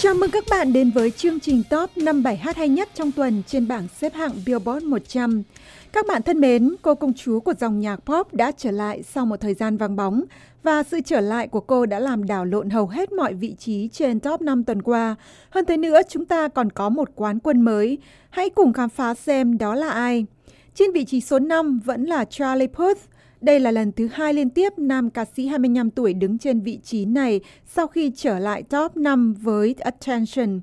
Chào mừng các bạn đến với chương trình top 5 bài hát hay nhất trong tuần trên bảng xếp hạng Billboard 100. Các bạn thân mến, cô công chúa của dòng nhạc pop đã trở lại sau một thời gian vắng bóng và sự trở lại của cô đã làm đảo lộn hầu hết mọi vị trí trên top 5 tuần qua. Hơn thế nữa, chúng ta còn có một quán quân mới. Hãy cùng khám phá xem đó là ai. Trên vị trí số 5 vẫn là Charlie Puth. Đây là lần thứ hai liên tiếp nam ca sĩ 25 tuổi đứng trên vị trí này sau khi trở lại top 5 với Attention.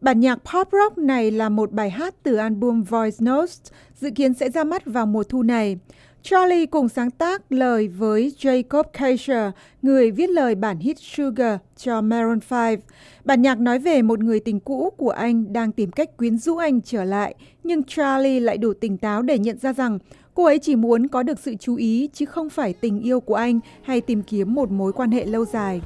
Bản nhạc pop rock này là một bài hát từ album Voice Notes, dự kiến sẽ ra mắt vào mùa thu này. Charlie cùng sáng tác lời với Jacob Kasher, người viết lời bản hit Sugar cho Maroon 5. Bản nhạc nói về một người tình cũ của anh đang tìm cách quyến rũ anh trở lại, nhưng Charlie lại đủ tỉnh táo để nhận ra rằng cô ấy chỉ muốn có được sự chú ý, chứ không phải tình yêu của anh hay tìm kiếm một mối quan hệ lâu dài.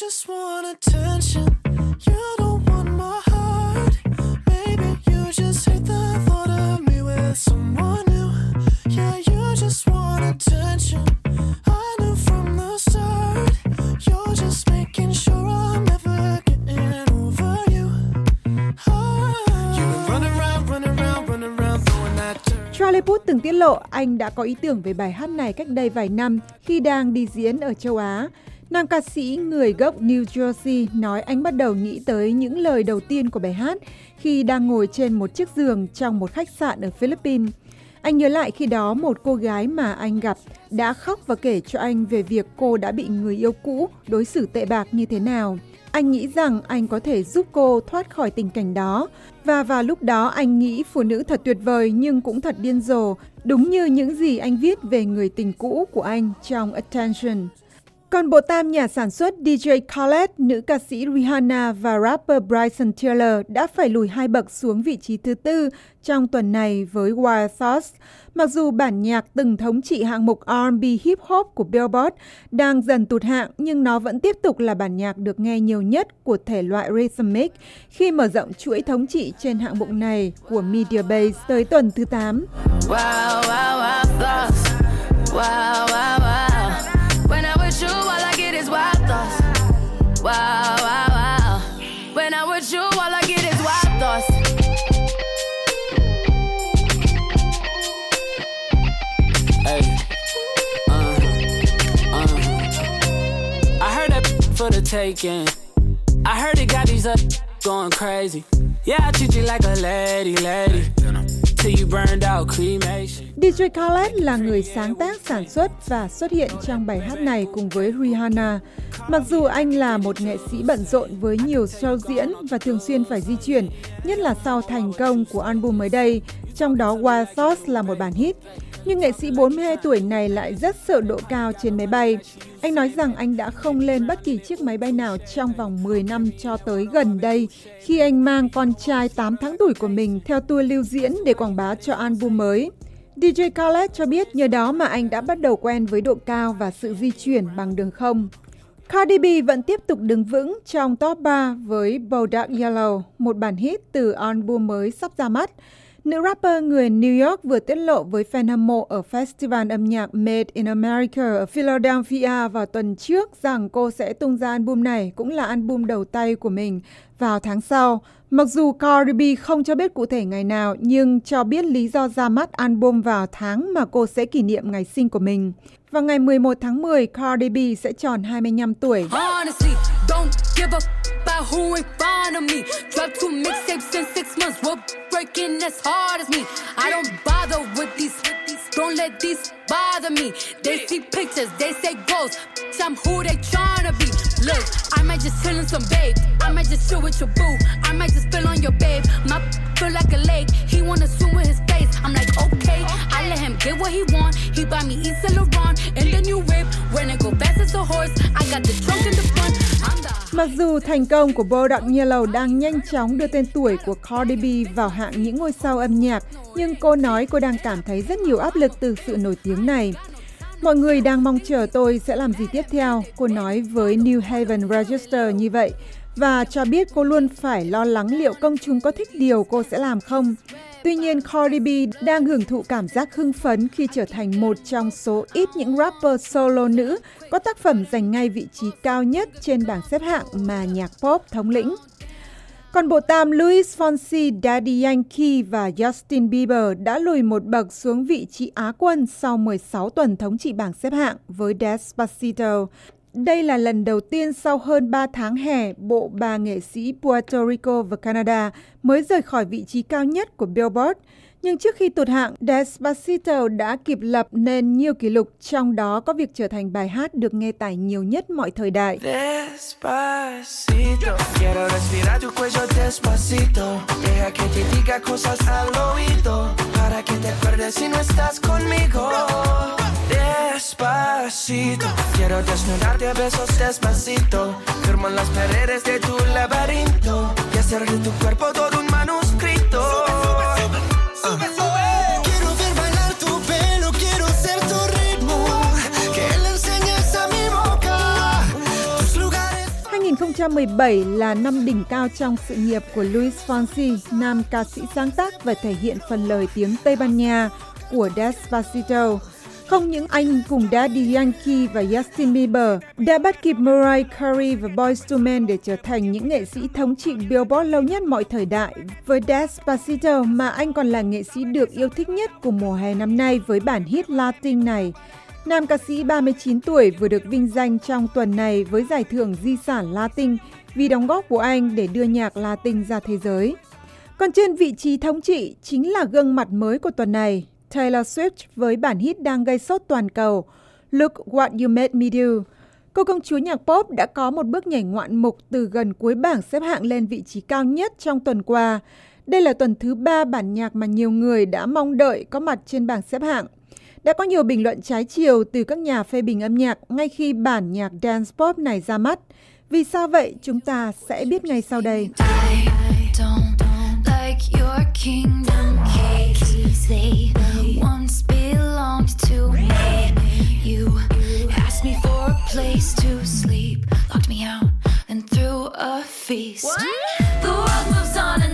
just wanna turn lộ, anh đã có ý tưởng về bài hát này cách đây vài năm khi đang đi diễn ở châu Á. Nam ca sĩ người gốc New Jersey nói anh bắt đầu nghĩ tới những lời đầu tiên của bài hát khi đang ngồi trên một chiếc giường trong một khách sạn ở Philippines. Anh nhớ lại khi đó một cô gái mà anh gặp đã khóc và kể cho anh về việc cô đã bị người yêu cũ đối xử tệ bạc như thế nào. Anh nghĩ rằng anh có thể giúp cô thoát khỏi tình cảnh đó và vào lúc đó anh nghĩ phụ nữ thật tuyệt vời nhưng cũng thật điên rồ, đúng như những gì anh viết về người tình cũ của anh trong Attention. Còn bộ tam nhà sản xuất DJ Khaled, nữ ca sĩ Rihanna và rapper Bryson Tiller đã phải lùi hai bậc xuống vị trí thứ tư trong tuần này với Wild Thoughts. Mặc dù bản nhạc từng thống trị hạng mục R&B hip hop của Billboard đang dần tụt hạng nhưng nó vẫn tiếp tục là bản nhạc được nghe nhiều nhất của thể loại rhythmic khi mở rộng chuỗi thống trị trên hạng mục này của Media Base tới tuần thứ 8. Wow, wow, wow. Wow, wow, wow. Wow, wow, wow. When I'm with you, all I get is wild thoughts. Hey, uh, uh. I heard that for the taking. I heard it got these up going crazy. Yeah, I treat you like a lady, lady. DJ Khaled là người sáng tác, sản xuất và xuất hiện trong bài hát này cùng với Rihanna. Mặc dù anh là một nghệ sĩ bận rộn với nhiều show diễn và thường xuyên phải di chuyển, nhất là sau thành công của album mới đây, trong đó Wild Thoughts là một bản hit. Nhưng nghệ sĩ 42 tuổi này lại rất sợ độ cao trên máy bay. Anh nói rằng anh đã không lên bất kỳ chiếc máy bay nào trong vòng 10 năm cho tới gần đây khi anh mang con trai 8 tháng tuổi của mình theo tour lưu diễn để quảng bá cho album mới. DJ Khaled cho biết nhờ đó mà anh đã bắt đầu quen với độ cao và sự di chuyển bằng đường không. Cardi B vẫn tiếp tục đứng vững trong top 3 với Bodak Yellow, một bản hit từ album mới sắp ra mắt. Nữ rapper người New York vừa tiết lộ với fan hâm mộ ở festival âm nhạc Made in America ở Philadelphia vào tuần trước rằng cô sẽ tung ra album này cũng là album đầu tay của mình vào tháng sau. Mặc dù Cardi B không cho biết cụ thể ngày nào nhưng cho biết lý do ra mắt album vào tháng mà cô sẽ kỷ niệm ngày sinh của mình. Vào ngày 11 tháng 10, Cardi B sẽ tròn 25 tuổi. Honestly, about who ain't fond of me. Drop two mixtapes in six months. We're breaking as hard as me. I don't bother with these. Don't let these bother me. They see pictures, they say goals. I'm who they tryna be. Look, I might just chill in some babe. I might just chill with your boo. I might just spill on your babe. My feel like a lake. He wanna swim with his face. I'm like, okay. I let him get what he want. He buy me East Laurent and the new whip. When it go fast as a horse, Mặc dù thành công của Bodak Yellow đang nhanh chóng đưa tên tuổi của Cardi B vào hạng những ngôi sao âm nhạc, nhưng cô nói cô đang cảm thấy rất nhiều áp lực từ sự nổi tiếng này. Mọi người đang mong chờ tôi sẽ làm gì tiếp theo, cô nói với New Haven Register như vậy và cho biết cô luôn phải lo lắng liệu công chúng có thích điều cô sẽ làm không. Tuy nhiên, Cardi B đang hưởng thụ cảm giác hưng phấn khi trở thành một trong số ít những rapper solo nữ có tác phẩm giành ngay vị trí cao nhất trên bảng xếp hạng mà nhạc pop thống lĩnh. Còn bộ tam Luis Fonsi, Daddy Yankee và Justin Bieber đã lùi một bậc xuống vị trí Á quân sau 16 tuần thống trị bảng xếp hạng với Despacito. Đây là lần đầu tiên sau hơn 3 tháng hè, bộ ba nghệ sĩ Puerto Rico và Canada mới rời khỏi vị trí cao nhất của Billboard. Nhưng trước khi tụt hạng, Despacito đã kịp lập nên nhiều kỷ lục, trong đó có việc trở thành bài hát được nghe tải nhiều nhất mọi thời đại. Despacito, quiero respirar tu cuello despacito, deja que te diga cosas al oído, para que te acuerdes si no estás conmigo. Despacito, quiero desnudarte a besos despacito, firmo en las paredes de tu laberinto y hacer de tu cuerpo todo un manuscrito. Sube, sube, sube. Quiero ver bailar tu pelo, quiero ser tu ritmo, que le enseñes a mi boca tus lugares. 2017 là năm đỉnh cao trong sự nghiệp của Luis Fonsi, nam ca sĩ sáng tác và thể hiện phần lời tiếng Tây Ban Nha của Despacito. Không những anh cùng Daddy Yankee và Justin Bieber đã bắt kịp Mariah Carey và Boyz II Men để trở thành những nghệ sĩ thống trị Billboard lâu nhất mọi thời đại. Với Despacito mà anh còn là nghệ sĩ được yêu thích nhất của mùa hè năm nay với bản hit Latin này. Nam ca sĩ 39 tuổi vừa được vinh danh trong tuần này với giải thưởng di sản Latin vì đóng góp của anh để đưa nhạc Latin ra thế giới. Còn trên vị trí thống trị chính là gương mặt mới của tuần này, Taylor Swift với bản hit đang gây sốt toàn cầu Look What You Made Me Do. Cô công chúa nhạc pop đã có một bước nhảy ngoạn mục từ gần cuối bảng xếp hạng lên vị trí cao nhất trong tuần qua. Đây là tuần thứ ba bản nhạc mà nhiều người đã mong đợi có mặt trên bảng xếp hạng. Đã có nhiều bình luận trái chiều từ các nhà phê bình âm nhạc ngay khi bản nhạc dance pop này ra mắt. Vì sao vậy? Chúng ta sẽ biết ngay sau đây. I once belonged to me. You asked me for a place to sleep, locked me out, and threw a feast. What? The world moves on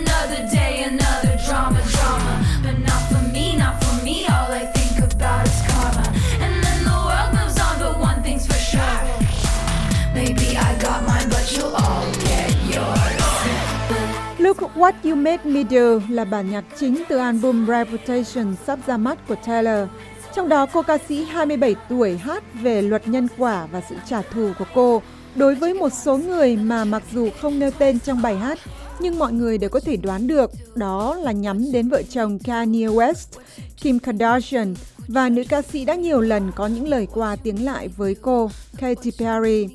What You Made Me Do là bản nhạc chính từ album Reputation sắp ra mắt của Taylor. Trong đó cô ca sĩ 27 tuổi hát về luật nhân quả và sự trả thù của cô đối với một số người mà mặc dù không nêu tên trong bài hát nhưng mọi người đều có thể đoán được đó là nhắm đến vợ chồng Kanye West, Kim Kardashian và nữ ca sĩ đã nhiều lần có những lời qua tiếng lại với cô, Katy Perry.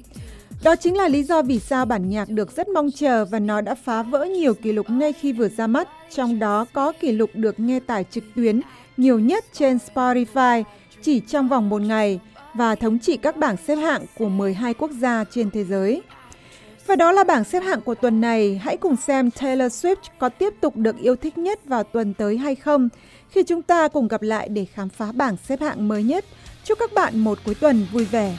Đó chính là lý do vì sao bản nhạc được rất mong chờ và nó đã phá vỡ nhiều kỷ lục ngay khi vừa ra mắt, trong đó có kỷ lục được nghe tải trực tuyến nhiều nhất trên Spotify chỉ trong vòng một ngày và thống trị các bảng xếp hạng của 12 quốc gia trên thế giới. Và đó là bảng xếp hạng của tuần này. Hãy cùng xem Taylor Swift có tiếp tục được yêu thích nhất vào tuần tới hay không khi chúng ta cùng gặp lại để khám phá bảng xếp hạng mới nhất. Chúc các bạn một cuối tuần vui vẻ.